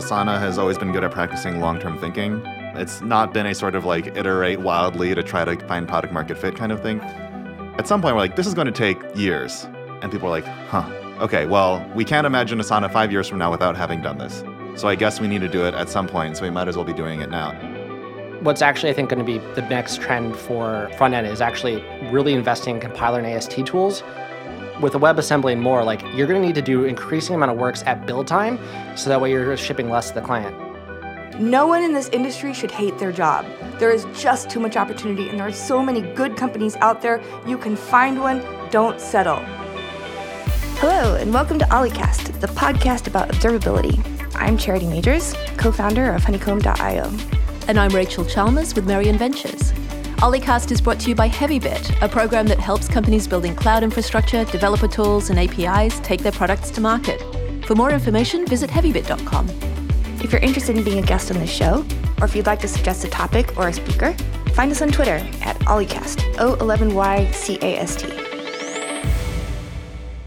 Asana has always been good at practicing long term thinking. It's not been a sort of like iterate wildly to try to find product market fit kind of thing. At some point, we're like, this is going to take years. And people are like, huh, okay, well, we can't imagine Asana five years from now without having done this. So I guess we need to do it at some point, so we might as well be doing it now. What's actually, I think, going to be the next trend for front end is actually really investing in compiler and AST tools. With the WebAssembly and more, like you're going to need to do increasing amount of works at build time, so that way you're shipping less to the client. No one in this industry should hate their job. There is just too much opportunity, and there are so many good companies out there. You can find one. Don't settle. Hello, and welcome to Olliecast, the podcast about observability. I'm Charity Majors, co founder of honeycomb.io. And I'm Rachel Chalmers with Merion Ventures. Olliecast is brought to you by HeavyBit, a program that helps companies building cloud infrastructure, developer tools, and APIs take their products to market. For more information, visit heavybit.com. If you're interested in being a guest on this show, or if you'd like to suggest a topic or a speaker, find us on Twitter at Olliecast, O11YCAST.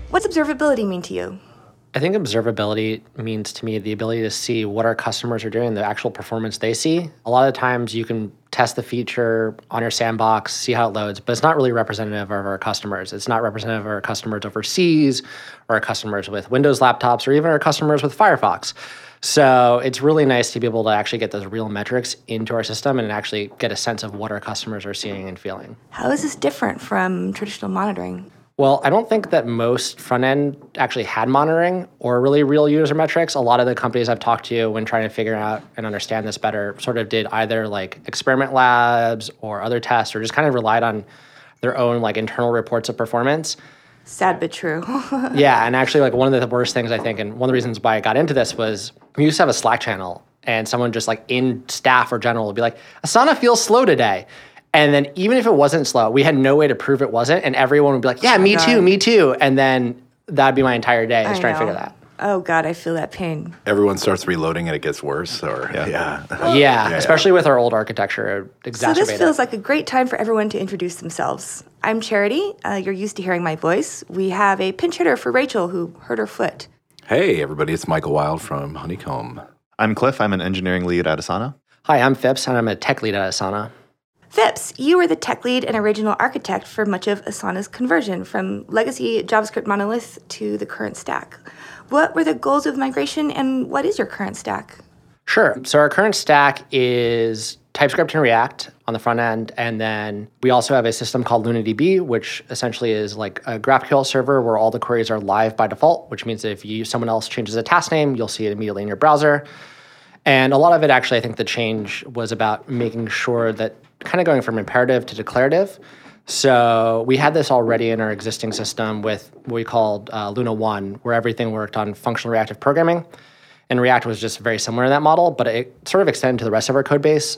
What's observability mean to you? I think observability means to me the ability to see what our customers are doing, the actual performance they see. A lot of times you can test the feature on your sandbox, see how it loads, but it's not really representative of our customers. It's not representative of our customers overseas or our customers with Windows laptops or even our customers with Firefox. So it's really nice to be able to actually get those real metrics into our system and actually get a sense of what our customers are seeing and feeling. How is this different from traditional monitoring? Well, I don't think that most front end actually had monitoring or really real user metrics. A lot of the companies I've talked to when trying to figure out and understand this better sort of did either like experiment labs or other tests or just kind of relied on their own like internal reports of performance. Sad but true. yeah, and actually like one of the worst things I think and one of the reasons why I got into this was we used to have a Slack channel and someone just like in staff or general would be like, Asana feels slow today. And then even if it wasn't slow, we had no way to prove it wasn't. And everyone would be like, yeah, me too, me too. And then that'd be my entire day just trying to figure that. Oh God, I feel that pain. Everyone starts reloading and it gets worse, or yeah, yeah, yeah, yeah especially with our old architecture. So this feels like a great time for everyone to introduce themselves. I'm Charity. Uh, you're used to hearing my voice. We have a pinch hitter for Rachel who hurt her foot. Hey, everybody! It's Michael Wilde from Honeycomb. I'm Cliff. I'm an engineering lead at Asana. Hi, I'm Phipps, and I'm a tech lead at Asana. Phipps, you were the tech lead and original architect for much of Asana's conversion from legacy JavaScript monolith to the current stack. What were the goals of migration and what is your current stack? Sure. So our current stack is TypeScript and React on the front end. And then we also have a system called LunaDB, which essentially is like a GraphQL server where all the queries are live by default, which means if you someone else changes a task name, you'll see it immediately in your browser. And a lot of it actually, I think the change was about making sure that kind of going from imperative to declarative. So we had this already in our existing system with what we called uh, Luna 1, where everything worked on functional reactive programming. And React was just very similar in that model, but it sort of extended to the rest of our code base.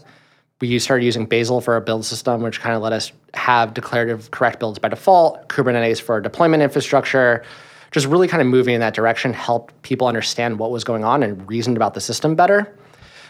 We started using Bazel for our build system, which kind of let us have declarative correct builds by default, Kubernetes for our deployment infrastructure, just really kind of moving in that direction helped people understand what was going on and reasoned about the system better.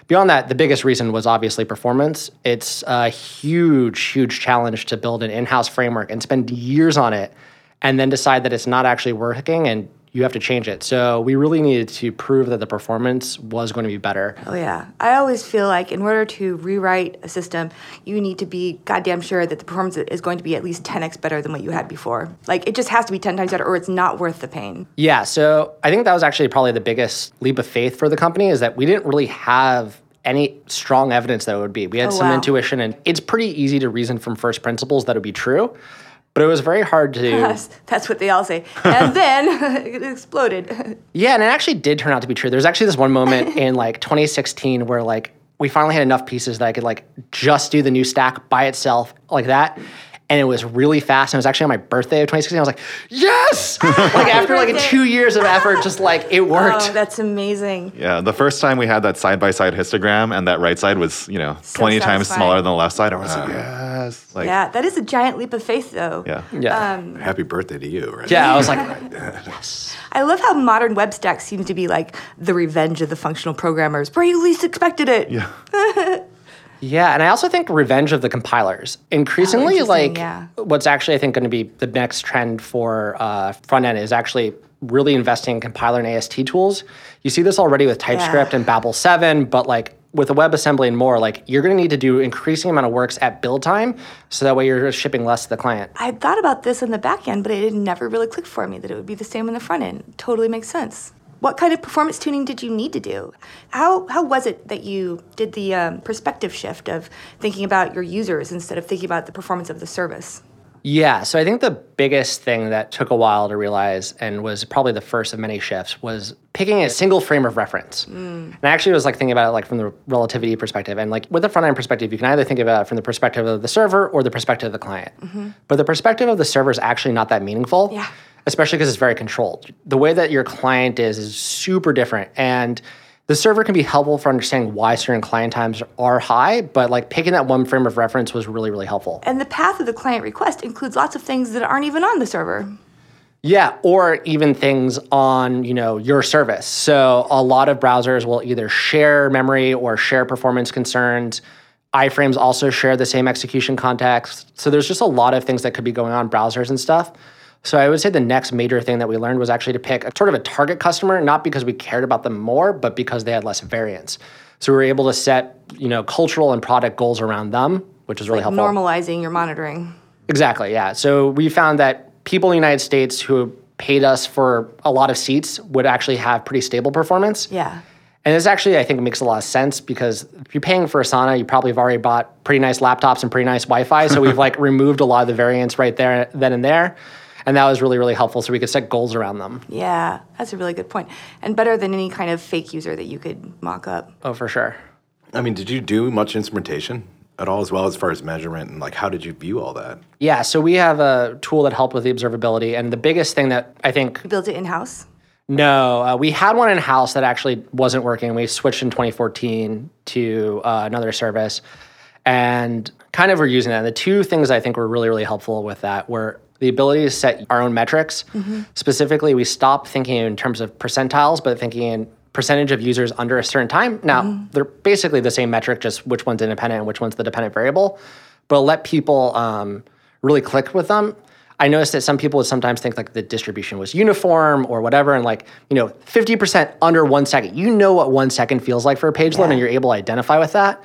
Beyond that, the biggest reason was obviously performance. It's a huge, huge challenge to build an in house framework and spend years on it and then decide that it's not actually working and you have to change it. So we really needed to prove that the performance was going to be better. Oh yeah. I always feel like in order to rewrite a system, you need to be goddamn sure that the performance is going to be at least 10x better than what you had before. Like it just has to be 10 times better or it's not worth the pain. Yeah, so I think that was actually probably the biggest leap of faith for the company is that we didn't really have any strong evidence that it would be. We had oh, some wow. intuition and it's pretty easy to reason from first principles that it would be true. But it was very hard to. Yes, that's what they all say. And then it exploded. Yeah, and it actually did turn out to be true. There's actually this one moment in like 2016 where like we finally had enough pieces that I could like just do the new stack by itself like that and it was really fast. And it was actually on my birthday of 2016. I was like, yes! like after like two years of effort, just like it worked. Oh, that's amazing. Yeah, the first time we had that side by side histogram, and that right side was you know so 20 times smaller than the left side. I was like, yes. Like, yeah, that is a giant leap of faith, though. Yeah. Yeah. Um, Happy birthday to you, right? Yeah, I was like, yes. I love how modern web stacks seem to be like the revenge of the functional programmers, where you least expected it. Yeah. Yeah, and I also think revenge of the compilers. Increasingly, oh, like yeah. what's actually I think going to be the next trend for uh, front end is actually really investing in compiler and AST tools. You see this already with TypeScript yeah. and Babel 7, but like with the WebAssembly and more, like you're going to need to do increasing amount of works at build time, so that way you're shipping less to the client. I thought about this in the back end, but it never really clicked for me that it would be the same in the front end. Totally makes sense. What kind of performance tuning did you need to do? How how was it that you did the um, perspective shift of thinking about your users instead of thinking about the performance of the service? Yeah, so I think the biggest thing that took a while to realize and was probably the first of many shifts was picking a single frame of reference. Mm. And I actually was like thinking about it like from the relativity perspective. And like with the front end perspective, you can either think about it from the perspective of the server or the perspective of the client. Mm-hmm. But the perspective of the server is actually not that meaningful. Yeah. Especially because it's very controlled. The way that your client is is super different. And the server can be helpful for understanding why certain client times are high, but like picking that one frame of reference was really, really helpful. And the path of the client request includes lots of things that aren't even on the server. Yeah, or even things on, you know, your service. So a lot of browsers will either share memory or share performance concerns. iframes also share the same execution context. So there's just a lot of things that could be going on browsers and stuff. So I would say the next major thing that we learned was actually to pick a, sort of a target customer, not because we cared about them more, but because they had less variance. So we were able to set, you know, cultural and product goals around them, which was really like helpful. Normalizing your monitoring. Exactly, yeah. So we found that people in the United States who paid us for a lot of seats would actually have pretty stable performance. Yeah. And this actually, I think, makes a lot of sense because if you're paying for Asana, you probably have already bought pretty nice laptops and pretty nice Wi-Fi. So we've like removed a lot of the variance right there, then and there and that was really really helpful so we could set goals around them yeah that's a really good point and better than any kind of fake user that you could mock up oh for sure i mean did you do much instrumentation at all as well as far as measurement and like how did you view all that yeah so we have a tool that helped with the observability and the biggest thing that i think you built it in-house no, uh, we had one in house that actually wasn't working. We switched in 2014 to uh, another service and kind of were using that. And the two things I think were really, really helpful with that were the ability to set our own metrics. Mm-hmm. Specifically, we stop thinking in terms of percentiles, but thinking in percentage of users under a certain time. Now, mm-hmm. they're basically the same metric, just which one's independent and which one's the dependent variable, but let people um, really click with them. I noticed that some people would sometimes think like the distribution was uniform or whatever, and like, you know, 50% under one second. You know what one second feels like for a page yeah. load, and you're able to identify with that.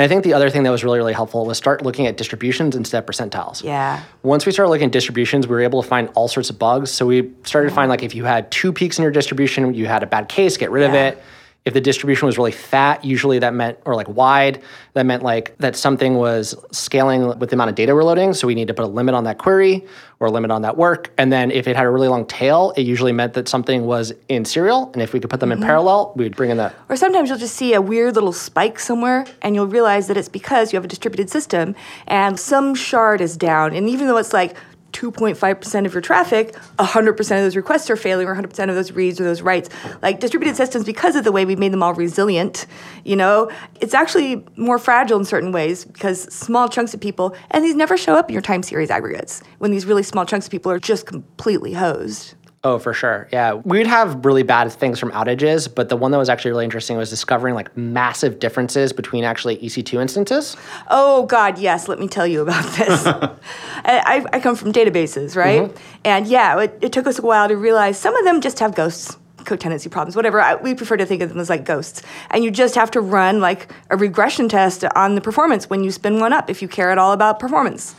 And I think the other thing that was really, really helpful was start looking at distributions instead of percentiles. Yeah. Once we started looking at distributions, we were able to find all sorts of bugs. So we started to find like if you had two peaks in your distribution, you had a bad case, get rid yeah. of it if the distribution was really fat, usually that meant, or like wide, that meant like that something was scaling with the amount of data we're loading. So we need to put a limit on that query or a limit on that work. And then if it had a really long tail, it usually meant that something was in serial. And if we could put them mm-hmm. in parallel, we would bring in that. Or sometimes you'll just see a weird little spike somewhere and you'll realize that it's because you have a distributed system and some shard is down. And even though it's like 2.5% of your traffic, 100% of those requests are failing, or 100% of those reads or those writes. Like distributed systems, because of the way we've made them all resilient, you know, it's actually more fragile in certain ways because small chunks of people, and these never show up in your time series aggregates when these really small chunks of people are just completely hosed. Oh, for sure. Yeah. We'd have really bad things from outages, but the one that was actually really interesting was discovering like massive differences between actually EC2 instances. Oh, God, yes. Let me tell you about this. I, I, come from databases, right? Mm-hmm. And yeah, it, it took us a while to realize some of them just have ghosts co-tenancy problems, whatever. I, we prefer to think of them as like ghosts. And you just have to run like a regression test on the performance when you spin one up if you care at all about performance.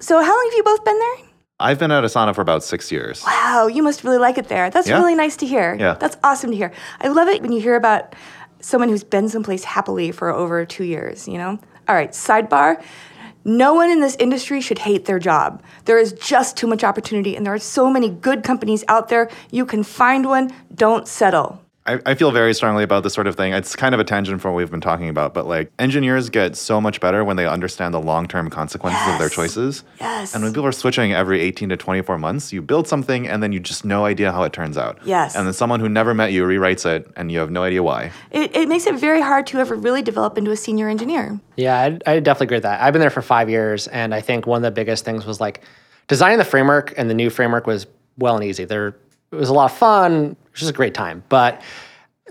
So how long have you both been there? I've been at Asana for about six years. Wow, you must really like it there. That's yeah. really nice to hear. Yeah. That's awesome to hear. I love it when you hear about someone who's been someplace happily for over two years, you know? All right, sidebar. No one in this industry should hate their job. There is just too much opportunity, and there are so many good companies out there. You can find one. Don't settle. I, I feel very strongly about this sort of thing. It's kind of a tangent from what we've been talking about, but like engineers get so much better when they understand the long term consequences yes. of their choices. Yes. And when people are switching every 18 to 24 months, you build something and then you just no idea how it turns out. Yes. And then someone who never met you rewrites it and you have no idea why. It, it makes it very hard to ever really develop into a senior engineer. Yeah, I, I definitely agree with that. I've been there for five years, and I think one of the biggest things was like designing the framework, and the new framework was well and easy. There, it was a lot of fun, it was just a great time. But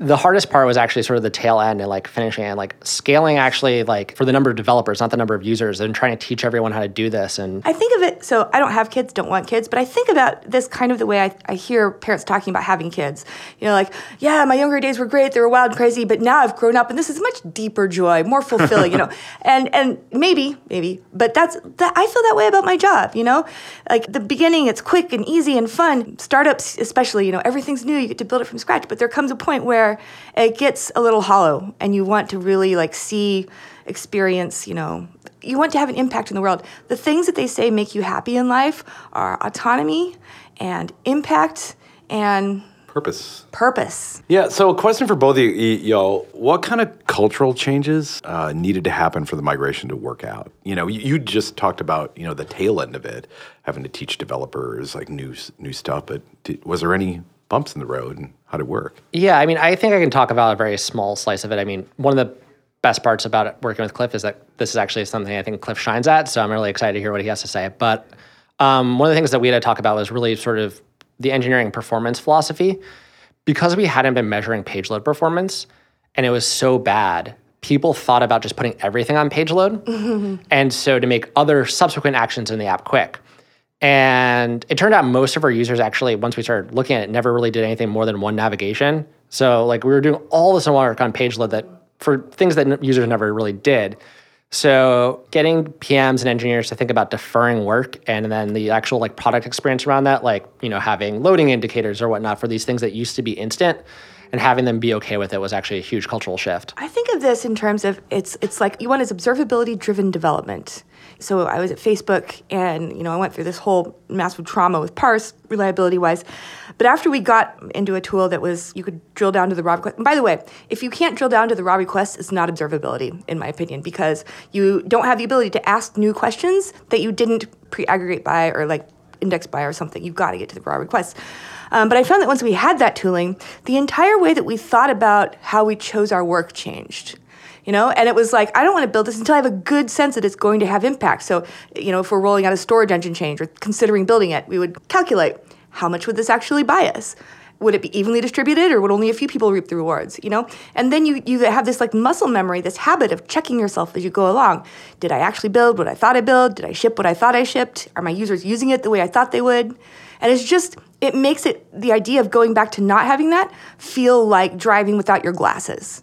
The hardest part was actually sort of the tail end and like finishing and like scaling actually like for the number of developers, not the number of users, and trying to teach everyone how to do this. And I think of it, so I don't have kids, don't want kids, but I think about this kind of the way I, I hear parents talking about having kids. You know, like, yeah, my younger days were great, they were wild and crazy, but now I've grown up and this is much deeper joy, more fulfilling, you know. And and maybe, maybe, but that's that I feel that way about my job, you know? Like the beginning, it's quick and easy and fun. Startups, especially, you know, everything's new, you get to build it from scratch, but there comes a point where it gets a little hollow and you want to really like see experience you know you want to have an impact in the world the things that they say make you happy in life are autonomy and impact and Purpose. purpose Yeah. So, a question for both of you, y'all. What kind of cultural changes uh, needed to happen for the migration to work out? You know, you, you just talked about you know the tail end of it, having to teach developers like new new stuff. But did, was there any bumps in the road, and how did it work? Yeah, I mean, I think I can talk about a very small slice of it. I mean, one of the best parts about it, working with Cliff is that this is actually something I think Cliff shines at. So I'm really excited to hear what he has to say. But um, one of the things that we had to talk about was really sort of the engineering performance philosophy. Because we hadn't been measuring page load performance and it was so bad, people thought about just putting everything on page load. And so to make other subsequent actions in the app quick. And it turned out most of our users actually, once we started looking at it, never really did anything more than one navigation. So like we were doing all this work on page load that for things that users never really did. So getting PMs and engineers to think about deferring work and then the actual like product experience around that, like, you know, having loading indicators or whatnot for these things that used to be instant and having them be okay with it was actually a huge cultural shift. I think of this in terms of it's it's like you want is observability driven development. So I was at Facebook and you know I went through this whole massive trauma with parse reliability wise. But after we got into a tool that was you could drill down to the raw request. By the way, if you can't drill down to the raw request, it's not observability in my opinion because you don't have the ability to ask new questions that you didn't pre-aggregate by or like index by or something. You've got to get to the raw requests. Um, but I found that once we had that tooling, the entire way that we thought about how we chose our work changed. You know, and it was like, I don't want to build this until I have a good sense that it's going to have impact. So, you know, if we're rolling out a storage engine change or considering building it, we would calculate how much would this actually buy us? Would it be evenly distributed or would only a few people reap the rewards, you know? And then you, you have this like muscle memory, this habit of checking yourself as you go along. Did I actually build what I thought I built? Did I ship what I thought I shipped? Are my users using it the way I thought they would? And it's just, it makes it, the idea of going back to not having that feel like driving without your glasses.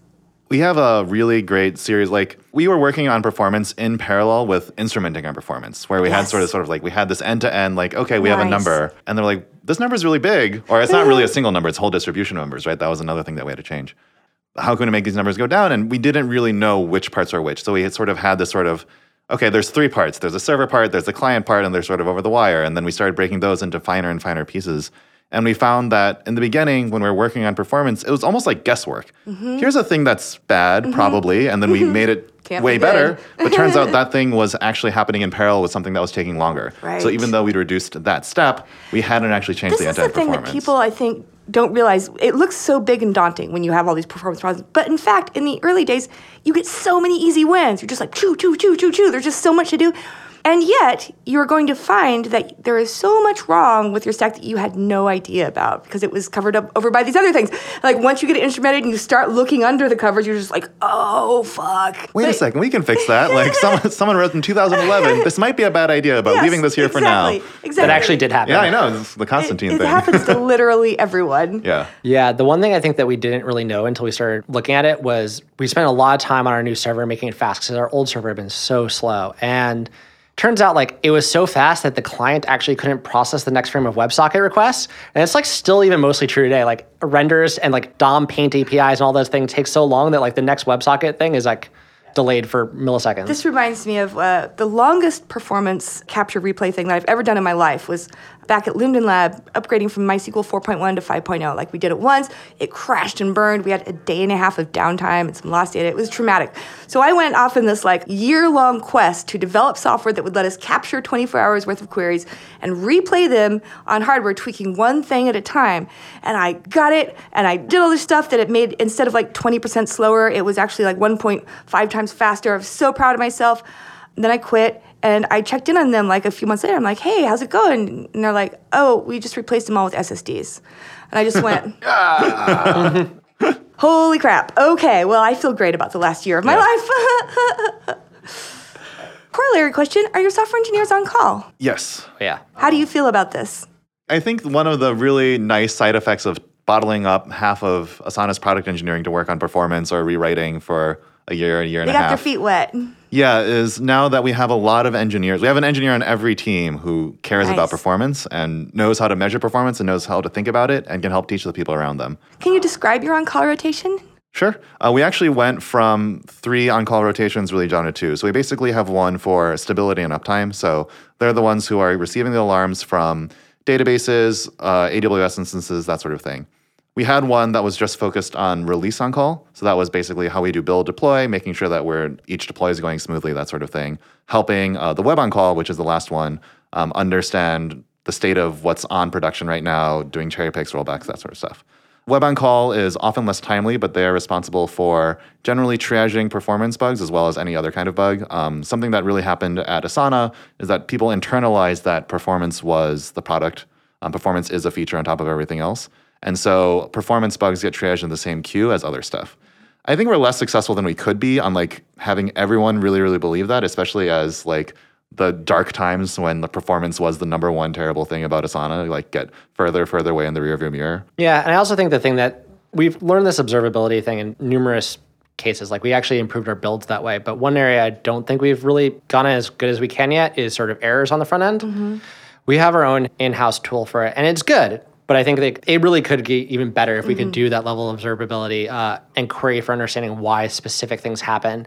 We have a really great series. Like we were working on performance in parallel with instrumenting our performance, where we had sort of sort of like we had this end to end, like okay, we have a number, and they're like, this number is really big, or it's not really a single number; it's whole distribution of numbers, right? That was another thing that we had to change. How can we make these numbers go down? And we didn't really know which parts are which, so we had sort of had this sort of okay, there's three parts. There's a server part, there's the client part, and they're sort of over the wire. And then we started breaking those into finer and finer pieces. And we found that in the beginning, when we were working on performance, it was almost like guesswork. Mm-hmm. Here's a thing that's bad, mm-hmm. probably, and then we mm-hmm. made it Can't way be better. but turns out that thing was actually happening in parallel with something that was taking longer. So even though we'd reduced that step, we hadn't actually changed This the is the thing performance. that people, I think, don't realize. It looks so big and daunting when you have all these performance problems. But in fact, in the early days, you get so many easy wins. You're just like, choo, choo, choo, choo, choo. There's just so much to do. And yet, you're going to find that there is so much wrong with your stack that you had no idea about because it was covered up over by these other things. Like, once you get it instrumented and you start looking under the covers, you're just like, oh, fuck. Wait a second, we can fix that. Like someone, someone wrote in 2011, this might be a bad idea, but Yes, leaving this here for now. exactly, Exactly. That actually did happen. Yeah, I know. It's the Constantine It, it thing. happens to literally everyone. yeah. Yeah, the one thing I think that we didn't really know until we started looking at it was we spent a lot of time on our new server making it fast because our old server had been so slow. And turns out like it was so fast that the client actually couldn't process the next frame of WebSocket requests. And it's like still even mostly true today. Like renders and like DOM paint APIs and all those things take so long that like the next WebSocket thing is like delayed for milliseconds. This reminds me of uh, the longest performance capture replay thing that I've ever done in my life was back at Linden Lab, upgrading from MySQL 4.1 to 5.0. Like we did it once, it crashed and burned. We had a day and a half of downtime and some lost data. It was traumatic. So I went off in this like year-long quest to develop software that would let us capture 24 hours worth of queries and replay them on hardware, tweaking one thing at a time. And I got it, and I did all this stuff that it made instead of like 20% slower, it was actually like 1.5 times faster. I was so proud of myself. Then I quit and I checked in on them like a few months later. I'm like, hey, how's it going? And they're like, oh, we just replaced them all with SSDs. And I just went, Holy crap. Okay, well, I feel great about the last year of my Yeah. life. Corollary question Are your software engineers on call? Yes. Yeah. How do you feel about this? I think one of the really nice side effects of bottling up half of Asana's product engineering to work on performance or rewriting for a year, a year and They a got their half. feet wet. Yeah, is now that we have a lot of engineers, we have an engineer on every team who cares Nice. about performance and knows how to measure performance and knows how to think about it and can help teach the people around them. Can you describe your on call rotation? Sure. Uh, we actually went from three on call rotations really down to two. So we basically have one for stability and uptime. So they're the ones who are receiving the alarms from databases, uh, AWS instances, that sort of thing. We had one that was just focused on release on call. So that was basically how we do build deploy, making sure that we're each deploy is going smoothly, that sort of thing. Helping uh, the web on call, which is the last one, um, understand the state of what's on production right now, doing cherry picks, rollbacks, that sort of stuff. Web on call is often less timely, but they are responsible for generally triaging performance bugs as well as any other kind of bug. Um, something that really happened at Asana is that people internalized that performance was the product. Um, performance is a feature on top of everything else. And so performance bugs get triaged in the same queue as other stuff. I think we're less successful than we could be on like having everyone really, really believe that, especially as like the dark times when the performance was the number one terrible thing about Asana, like get further, further away in the rearview mirror. Yeah, and I also think the thing that we've learned this observability thing in numerous cases. Like we actually improved our builds that way. But one area I don't think we've really gone as good as we can yet is sort of errors on the front end. Mm-hmm. We have our own in-house tool for it, and it's good. But I think that it really could get even better if we could do that level of observability uh, and query for understanding why specific things happen.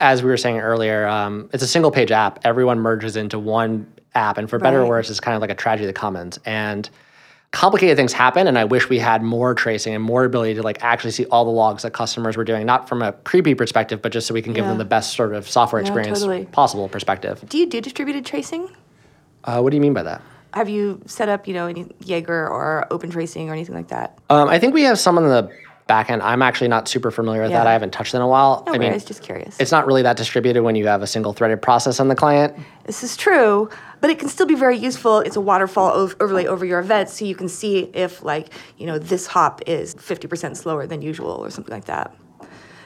As we were saying earlier, um, it's a single page app. Everyone merges into one app, and for better or worse, it's kind of like a tragedy of the commons. And complicated things happen and i wish we had more tracing and more ability to like actually see all the logs that customers were doing not from a creepy perspective but just so we can give Yeah. them the best sort of software Yeah, experience totally. possible perspective Do you do distributed tracing? uh, what do you mean by that Have you set up, you know, any Jaeger or open tracing or anything like that? um, i think we have some on the back end i'm actually not super familiar with that i haven't touched it in a while No i mean worries, just curious. it's not really that distributed when you have a single threaded process on the client This is true, but it can still be very useful. It's a waterfall ov- overlay over your events, so you can see if, like, you know, this hop is 50% slower than usual or something like that.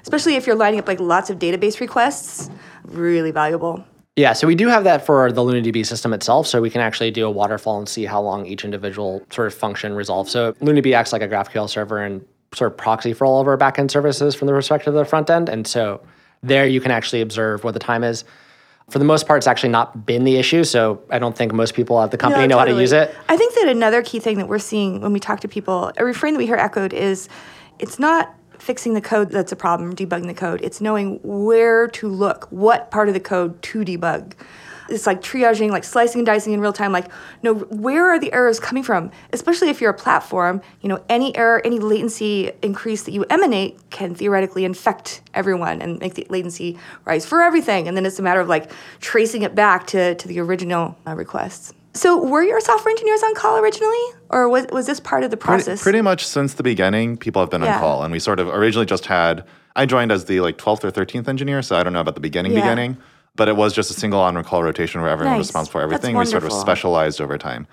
Especially if you're lining up like lots of database requests, really valuable. Yeah, so we do have that for the LunaDB system itself, so we can actually do a waterfall and see how long each individual sort of function resolves. So LunaDB acts like a GraphQL server and sort of proxy for all of our backend services from the perspective of the front end, and so there you can actually observe what the time is. For the most part, it's actually not been the issue, so I don't think most people at the company No, know how to use it. I think that another key thing that we're seeing when we talk to people, a refrain that we hear echoed is it's not fixing the code that's a problem, debugging the code. It's knowing where to look, what part of the code to debug. It's like triaging, like slicing and dicing in real time. Like, no, where are the errors coming from? Especially if you're a platform, you know, any error, any latency increase that you emanate can theoretically infect everyone and make the latency rise for everything. And then it's a matter of like tracing it back to, to the original uh, requests. So, were your software engineers on call originally, or was, was this part of the process? pretty much since the beginning, people have been Yeah. on call, and we sort of originally just had. I joined as the like 12th or 13th engineer, so I don't know about the beginning Yeah. beginning, but it was just a single on call rotation where everyone was responsible for everything. We sort of specialized over time.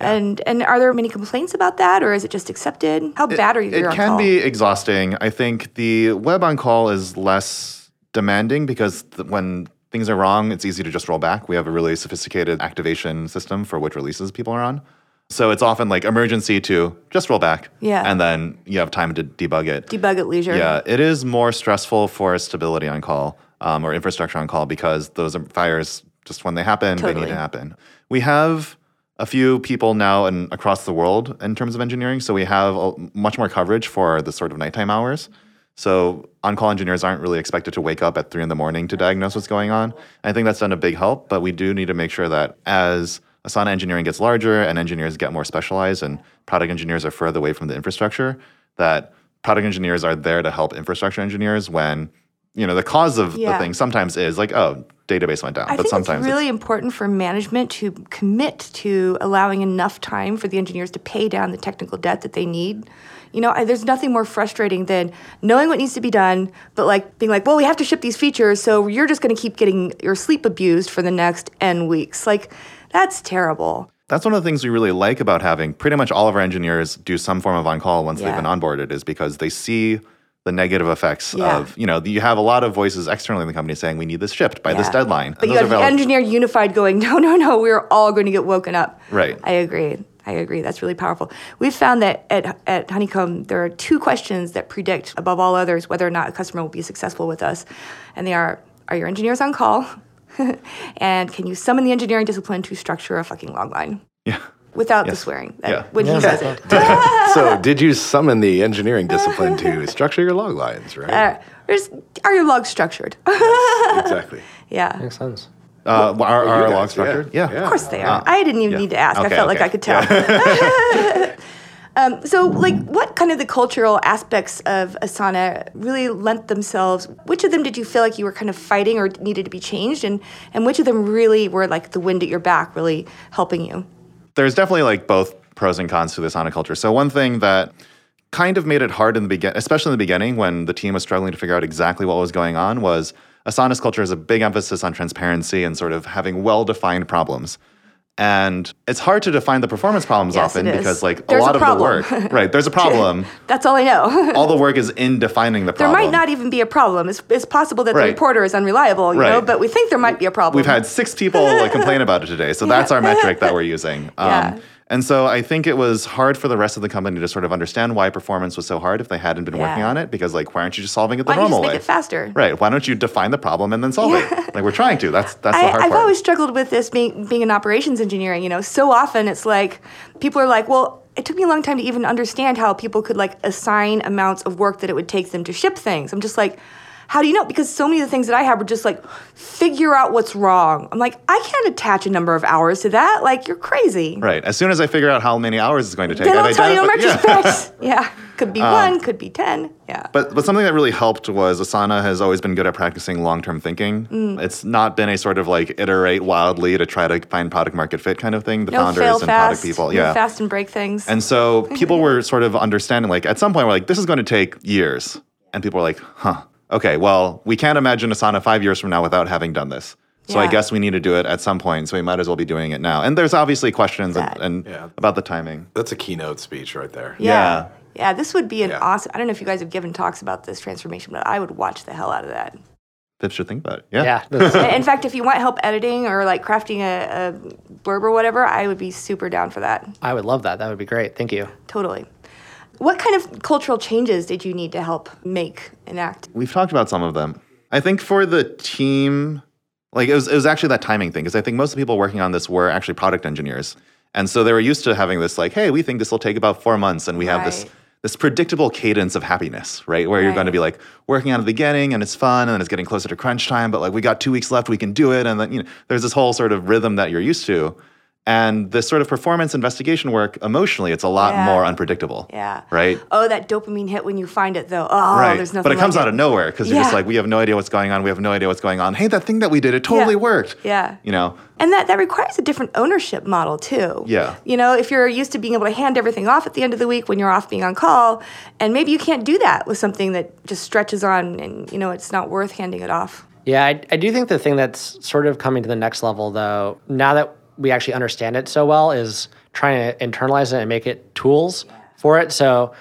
And and are there many complaints about that, or is it just accepted? How bad are you? It can be exhausting. I think the web on call is less demanding because th- when things are wrong, it's easy to just roll back. We have a really sophisticated activation system for which releases people are on. So it's often like emergency to just roll back. Yeah. And then you have time to debug it. debug at leisure. Yeah, it is more stressful for stability on call um, or infrastructure on call because those are fires just when they happen, they need to happen. We have a few people now and across the world in terms of engineering, so we have a, much more coverage for the sort of nighttime hours. So on-call engineers aren't really expected to wake up at three in the morning to diagnose what's going on. I think that's done a big help, but we do need to make sure that as Asana engineering gets larger and engineers get more specialized and product engineers are further away from the infrastructure, that product engineers are there to help infrastructure engineers when you know the cause of Yeah. the thing sometimes is like oh database went down I but think sometimes it's really important for management to commit to allowing enough time for the engineers to pay down the technical debt that they need. You know, I, there's nothing more frustrating than knowing what needs to be done, but like being like, well, we have to ship these features, so you're just going to keep getting your sleep abused for the next n weeks. Like, that's terrible. That's one of the things we really like about having pretty much all of our engineers do some form of on call once Yeah. they've been onboarded, is because they see the negative effects Yeah. of, you know, you have a lot of voices externally in the company saying we need this shipped by this deadline. But And you have the engineer unified going, no, no, no, we're all going to get woken up. Right. I agree. I agree. That's really powerful. We've found that at, at Honeycomb, there are two questions that predict, above all others, whether or not a customer will be successful with us. And they are Are your engineers on call? and can you summon the engineering discipline to structure a fucking log line? Yeah. Without the swearing that Yeah. when he says it. so, did you summon the engineering discipline to structure your log lines, right? Uh, are your logs structured? exactly. yeah. Makes sense. Uh, are you are our guys, logs structured? yeah. Of course they are. I didn't even yeah. need to ask. I Okay, felt like. I could tell. um, so, like, what kind of the cultural aspects of Asana really lent themselves? Which of them did you feel like you were kind of fighting or needed to be changed, and and which of them really were like the wind at your back, really helping you? there's definitely like both pros and cons to the Asana culture. So one thing that kind of made it hard in the beginning, especially in the beginning when the team was struggling to figure out exactly what was going on, was Asana's culture has a big emphasis on transparency and sort of having well-defined problems. And it's hard to define the performance problems Yes, often because like There's a a lot of the work, right? There's a problem. That's all I know. All the work is in defining the problem. there might not even be a problem. It's, it's possible that the Right. reporter is unreliable, you know, but we think there might be a problem. We've had six people like complain about it today, so that's our metric that we're using. Um, Yeah. And so I think it was hard for the rest of the company to sort of understand why performance was so hard if they hadn't been working on it. Because like, why aren't you just solving it the Why normal way? make it faster? Right? Why don't you define the problem and then solve it? Like we're trying to. That's that's the I, hard I've part. always struggled with this being being in operations engineering. You know, so often it's like people are like, well, it took me a long time to even understand how people could like assign amounts of work that it would take them to ship things. I'm just like, how do you know? Because so many of the things that I have were just like, figure out what's wrong. I'm like, I can't attach a number of hours to that. Like, you're crazy. right. As soon as I figure out how many hours it's going to take, Then I've I'll tell you in identified- yeah. retrospect. Yeah. Could be one, could be 10. Yeah. But but something that really helped was Asana has always been good at practicing long term thinking. Mm. It's not been a sort of like iterate wildly to try to find product market fit kind of thing. The no founders and fast. product people, yeah. fast and break things. And so people were sort of understanding, like, at some point, we're like, this is going to take years. And people were like, huh, okay, well, we can't imagine Asana five years from now without having done this. So I guess we need to do it at some point. So we might as well be doing it now. And there's obviously questions and, That. and Yeah. about the timing. That's a keynote speech right there. yeah. Yeah, this would be an Yeah. awesome. I don't know if you guys have given talks about this transformation, but I would watch the hell out of that. People should think about it. Yeah. Yeah. In fact, if you want help editing or like crafting a, a blurb or whatever, I would be super down for that. I would love that. That would be great. Thank you. Totally. What kind of cultural changes did you need to help make enact? We've talked about some of them. I think for the team, like it was, it was actually that timing thing because I think most of the people working on this were actually product engineers, and so they were used to having this like, hey, we think this will take about four months, and we have this Right. this predictable cadence of happiness, right? Where you're going to be like working on the beginning and it's fun, and then it's getting closer to crunch time, but like we got two weeks left, we can do it, and then you know there's this whole sort of rhythm that you're used to. And this sort of performance investigation work, emotionally, it's a lot Yeah. more unpredictable. Yeah. Right? Oh, that dopamine hit when you find it, though. Oh, right. there's nothing. but it comes like out of nowhere because you're just like, we have no idea what's going on. We have no idea what's going on. Hey, that thing that we did, it totally Yeah. worked. Yeah. You know, And that, that requires a different ownership model too. Yeah. You know, if you're used to being able to hand everything off at the end of the week when you're off being on call, and maybe you can't do that with something that just stretches on and, you know, it's not worth handing it off. Yeah, I, I do think the thing that's sort of coming to the next level, though, now that we actually understand it so well, is trying to internalize it and make it tools for it. So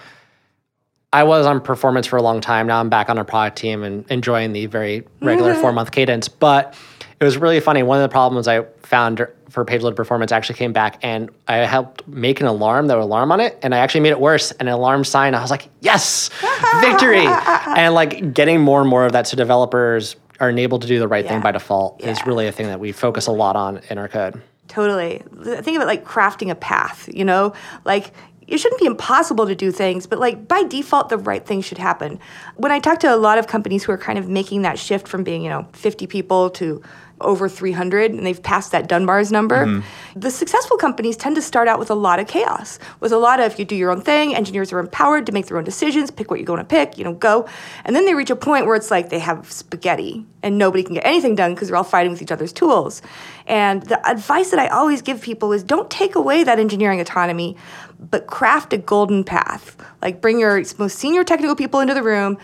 I was on performance for a long time. Now I'm back on a product team and enjoying the very regular mm-hmm. four month cadence. But it was really funny. One of the problems I found for page load performance actually came back and I helped make an alarm that would alarm on it. And I actually made it worse. An alarm sign. I was like, yes, victory. and like getting more and more of that so developers are enabled to do the right Yeah. thing by default is really a thing that we focus a lot on in our code. Totally. Think of it like crafting a path, you know? Like, it shouldn't be impossible to do things, but like by default, the right thing should happen. When I talk to a lot of companies who are kind of making that shift from being, you know, 50 people to over 300 and they've passed that Dunbar's number, mm-hmm. the successful companies tend to start out with a lot of chaos, with a lot of you do your own thing, engineers are empowered to make their own decisions, pick what you're going to pick, you know, go. And then they reach a point where it's like they have spaghetti and nobody can get anything done because they're all fighting with each other's tools. And the advice that I always give people is don't take away that engineering autonomy, but craft a golden path. Like bring your most senior technical people into the room,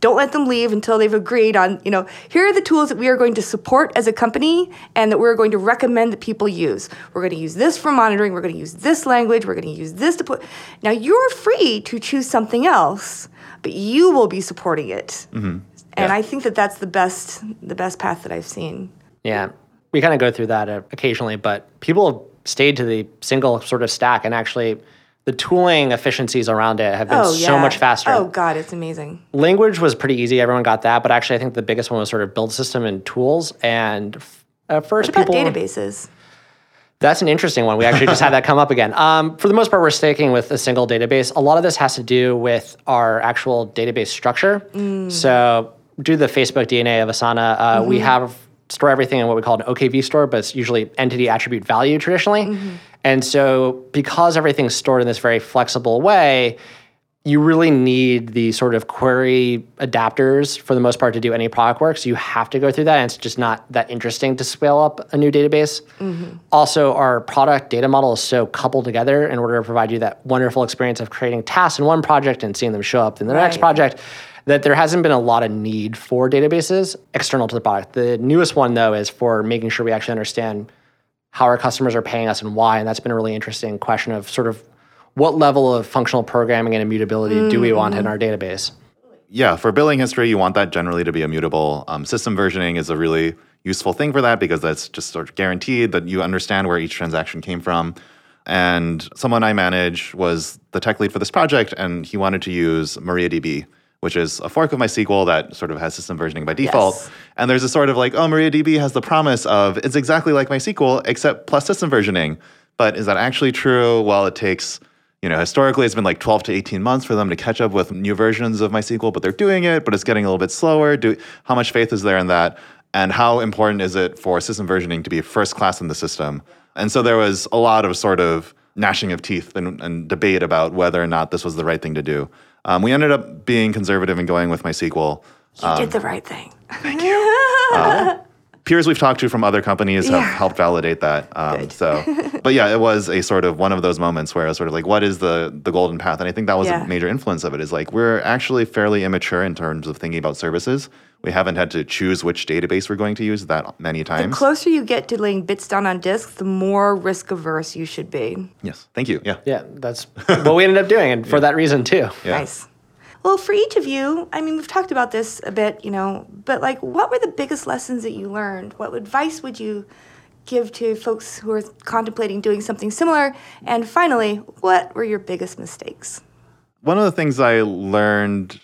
don't let them leave until they've agreed on, you know, here are the tools that we are going to support as a company and that we're going to recommend that people use. We're going to use this for monitoring, we're going to use this language, we're going to use this to put. Now, you're free to choose something else, but you will be supporting it. And I think that that's the best the best path that I've seen. Yeah, we kind of go through that uh, occasionally, but people have stayed to the single sort of stack, and actually, the tooling efficiencies around it have been Oh, so yeah. much faster. Oh god, it's amazing. Language was pretty easy; everyone got that. But actually, I think the biggest one was sort of build system and tools. And at first, people databases? That's an interesting one. We actually just had that come up again. Um, for the most part, we're sticking with a single database. A lot of this has to do with our actual database structure. So, due to the Facebook DNA of Asana, uh, we have store everything in what we call an OKV store, but it's usually entity attribute value traditionally. Mm-hmm. And so, because everything's stored in this very flexible way, you really need the sort of query adapters for the most part to do any product work. So you have to go through that, and it's just not that interesting to scale up a new database. Mm-hmm. Also, our product data model is so coupled together in order to provide you that wonderful experience of creating tasks in one project and seeing them show up in the next project. That there hasn't been a lot of need for databases external to the product. The newest one, though, is for making sure we actually understand how our customers are paying us and why. And that's been a really interesting question of sort of what level of functional programming and immutability do we want in our database? yeah, for billing history, you want that generally to be immutable. Um, system versioning is a really useful thing for that because that's just sort of guaranteed that you understand where each transaction came from. And someone I manage was the tech lead for this project, and he wanted to use MariaDB, which is a fork of MySQL that sort of has system versioning by default. Yes. And there's a sort of like, oh, MariaDB has the promise of it's exactly like MySQL except plus system versioning. But is that actually true? Well, it takes you know, historically it's been like 12 to 18 months for them to catch up with new versions of MySQL, but they're doing it, but it's getting a little bit slower. Do, how much faith is there in that? And how important is it for system versioning to be first class in the system? And so there was a lot of sort of gnashing of teeth and, and debate about whether or not this was the right thing to do. Um, we ended up being conservative and going with MySQL. You did the right thing. Thank you. uh, peers we've talked to from other companies have Yeah. helped validate that. Um, so, but yeah, it was a sort of one of those moments where I was sort of like, what is the the golden path? And I think that was Yeah. a major influence of it. Is like we're actually fairly immature in terms of thinking about services. We haven't had to choose which database we're going to use that many times. The closer you get to laying bits down on disk, the more risk averse you should be. yes, thank you. Yeah. Yeah, that's what we ended up doing, and for that reason too. Yeah. Nice. Well, for each of you, I mean, we've talked about this a bit, you know, but like, what were the biggest lessons that you learned? What advice would you give to folks who are contemplating doing something similar? And finally, what were your biggest mistakes? one of the things I learned,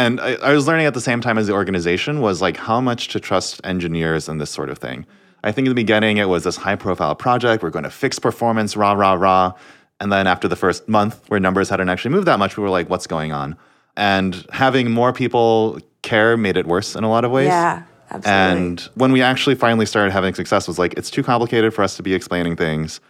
and I, I was learning at the same time as the organization, was like how much to trust engineers and this sort of thing. I think in the beginning it was this high profile project. We're going to fix performance, rah, rah, rah. And then after the first month, where numbers hadn't actually moved that much, we were like, what's going on? And having more people care made it worse in a lot of ways. Yeah, absolutely. And when we actually finally started having success, was like, it's too complicated for us to be explaining things.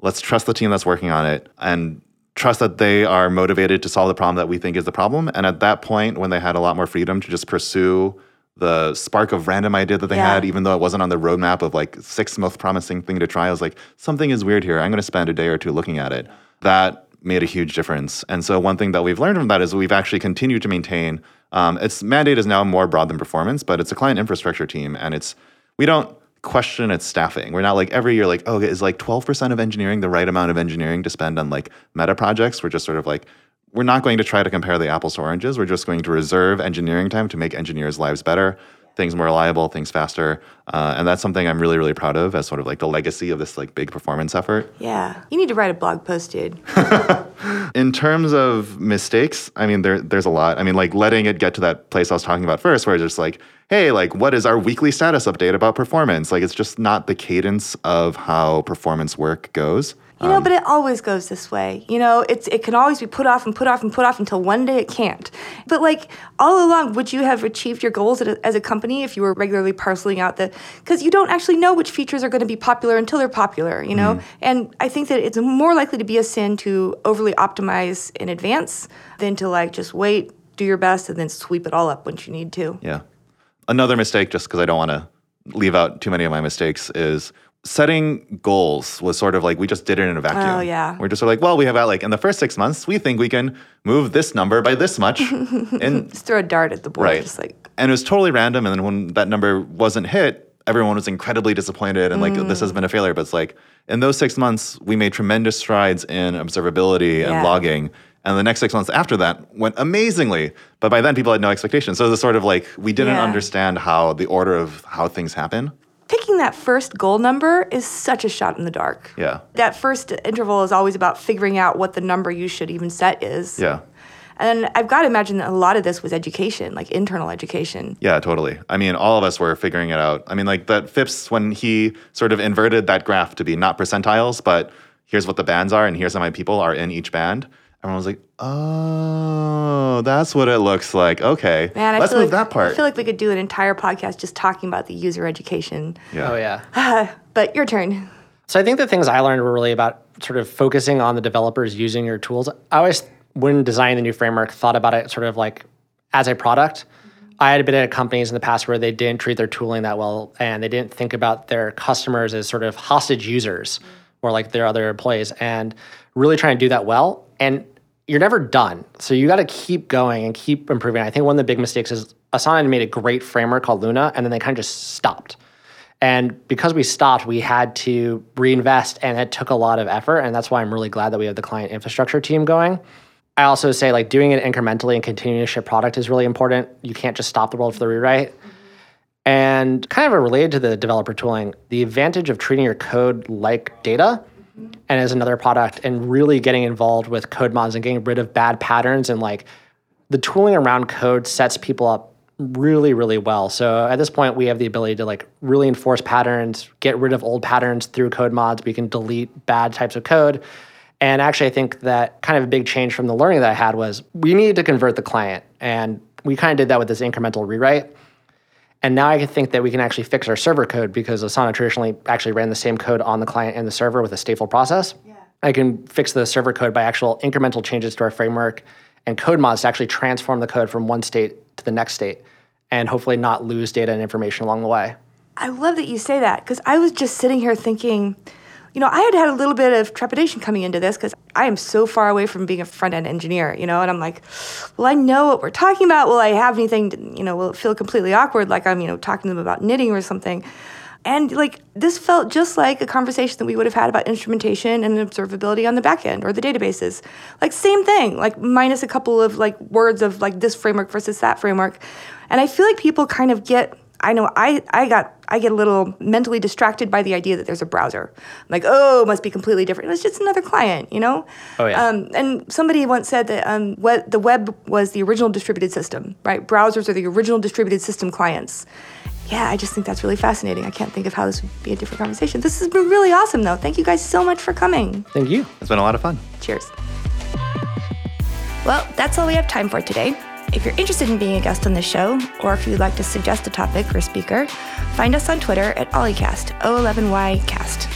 Let's trust the team that's working on it and trust that they are motivated to solve the problem that we think is the problem. And at that point, when they had a lot more freedom to just pursue the spark of random idea that they Yeah. had, even though it wasn't on the roadmap of like six most promising thing to try, I was like, something is weird here. I'm going to spend a day or two looking at it. That made a huge difference. And so one thing that we've learned from that is we've actually continued to maintain. Um, its mandate is now more broad than performance, but it's a client infrastructure team, and it's we don't question its staffing. We're not like every year like, oh, is like 12% of engineering the right amount of engineering to spend on like meta projects? We're just sort of like, we're not going to try to compare the apples to oranges. We're just going to reserve engineering time to make engineers' lives better, things more reliable, things faster. Uh, and that's something I'm really, really proud of as sort of like the legacy of this like big performance effort. Yeah, you need to write a blog post, dude. In terms of mistakes, I mean, there, there's a lot. I mean, like letting it get to that place I was talking about first, where it's just like, hey, like, what is our weekly status update about performance? Like, it's just not the cadence of how performance work goes. You know, um, but it always goes this way. You know, it's it can always be put off and put off and put off until one day it can't. But like all along, would you have achieved your goals as a, as a company if you were regularly parceling out the? Because you don't actually know which features are going to be popular until they're popular. You know, mm. and I think that it's more likely to be a sin to overly optimize in advance than to like just wait, do your best, and then sweep it all up once you need to. Yeah. Another mistake, just because I don't want to leave out too many of my mistakes, is setting goals was sort of like we just did it in a vacuum. Oh, yeah. We're just sort of like, well, we have out like in the first six months, we think we can move this number by this much. and Just throw a dart at the board, right. just like and it was totally random. And then when that number wasn't hit, everyone was incredibly disappointed and like this Mm. has been a failure. But it's like in those six months, we made tremendous strides in observability and Yeah. logging. And the next six months after that went amazingly. But by then, people had no expectations. So it was sort of like we didn't Yeah. understand how the order of how things happen. picking that first goal number is such a shot in the dark. Yeah. That first interval is always about figuring out what the number you should even set is. Yeah. And I've got to imagine that a lot of this was education, like internal education. Yeah, totally. I mean, all of us were figuring it out. I mean, like that Phipps, when he sort of inverted that graph to be not percentiles, but here's what the bands are and here's how many people are in each band. Everyone was like, oh, that's what it looks like. Okay. Man, I Let's feel move like, that part. I feel like we could do an entire podcast just talking about the user education. yeah. Oh yeah. But your turn. So I think the things I learned were really about sort of focusing on the developers using your tools. I always, when designing the new framework, thought about it sort of like as a product. I had been at companies in the past where they didn't treat their tooling that well, and they didn't think about their customers as sort of hostage users or like their other employees, and really trying to do that well. And you're never done, so you got to keep going and keep improving. I think one of the big mistakes is Asana made a great framework called Luna, and then they kind of just stopped. And because we stopped, we had to reinvest, and it took a lot of effort. And that's why I'm really glad that we have the client infrastructure team going. I also say like doing it incrementally and continuing to ship product is really important. You can't just stop the world for the rewrite. And kind of related to the developer tooling, the advantage of treating your code like data and as another product and really getting involved with code mods and getting rid of bad patterns and like the tooling around code sets people up really really well. So at this point we have the ability to like really enforce patterns get rid of old patterns through code mods. We can delete bad types of code. And actually i think that kind of a big change from the learning that i had was we needed to convert the client. And we kind of did that with this incremental rewrite and now I can think that we can actually fix our server code because Asana traditionally actually ran the same code on the client and the server with a stateful process. Yeah. I can fix the server code by actual incremental changes to our framework and code mods to actually transform the code from one state to the next state and hopefully not lose data and information along the way. I love that you say that because I was just sitting here thinking, you know, I had had a little bit of trepidation coming into this because I am so far away from being a front end engineer, you know, and I'm like, well, I know what we're talking about? Will I have anything, to, you know, will it feel completely awkward like I'm, you know, talking to them about knitting or something? And like this felt just like a conversation that we would have had about instrumentation and observability on the back end or the databases. Like same thing, like minus a couple of like words of like this framework versus that framework. And I feel like people kind of get I know I, I got I get a little mentally distracted by the idea that there's a browser. I'm like, oh, it must be completely different. It's just another client, you know? Oh, yeah. Um, and somebody once said that um, web, the web was the original distributed system, right? Browsers are the original distributed system clients. Yeah, I just think that's really fascinating. I can't think of how this would be a different conversation. This has been really awesome, though. Thank you guys so much for coming. Thank you. It's been a lot of fun. Cheers. Well, that's all we have time for today. If you're interested in being a guest on the show, or if you'd like to suggest a topic or speaker, find us on Twitter at Olliecast, O11Ycast.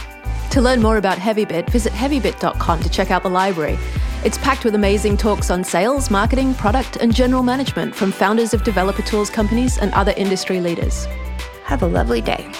To learn more about HeavyBit, visit heavybit.com to check out the library. It's packed with amazing talks on sales, marketing, product, and general management from founders of developer tools companies and other industry leaders. Have a lovely day.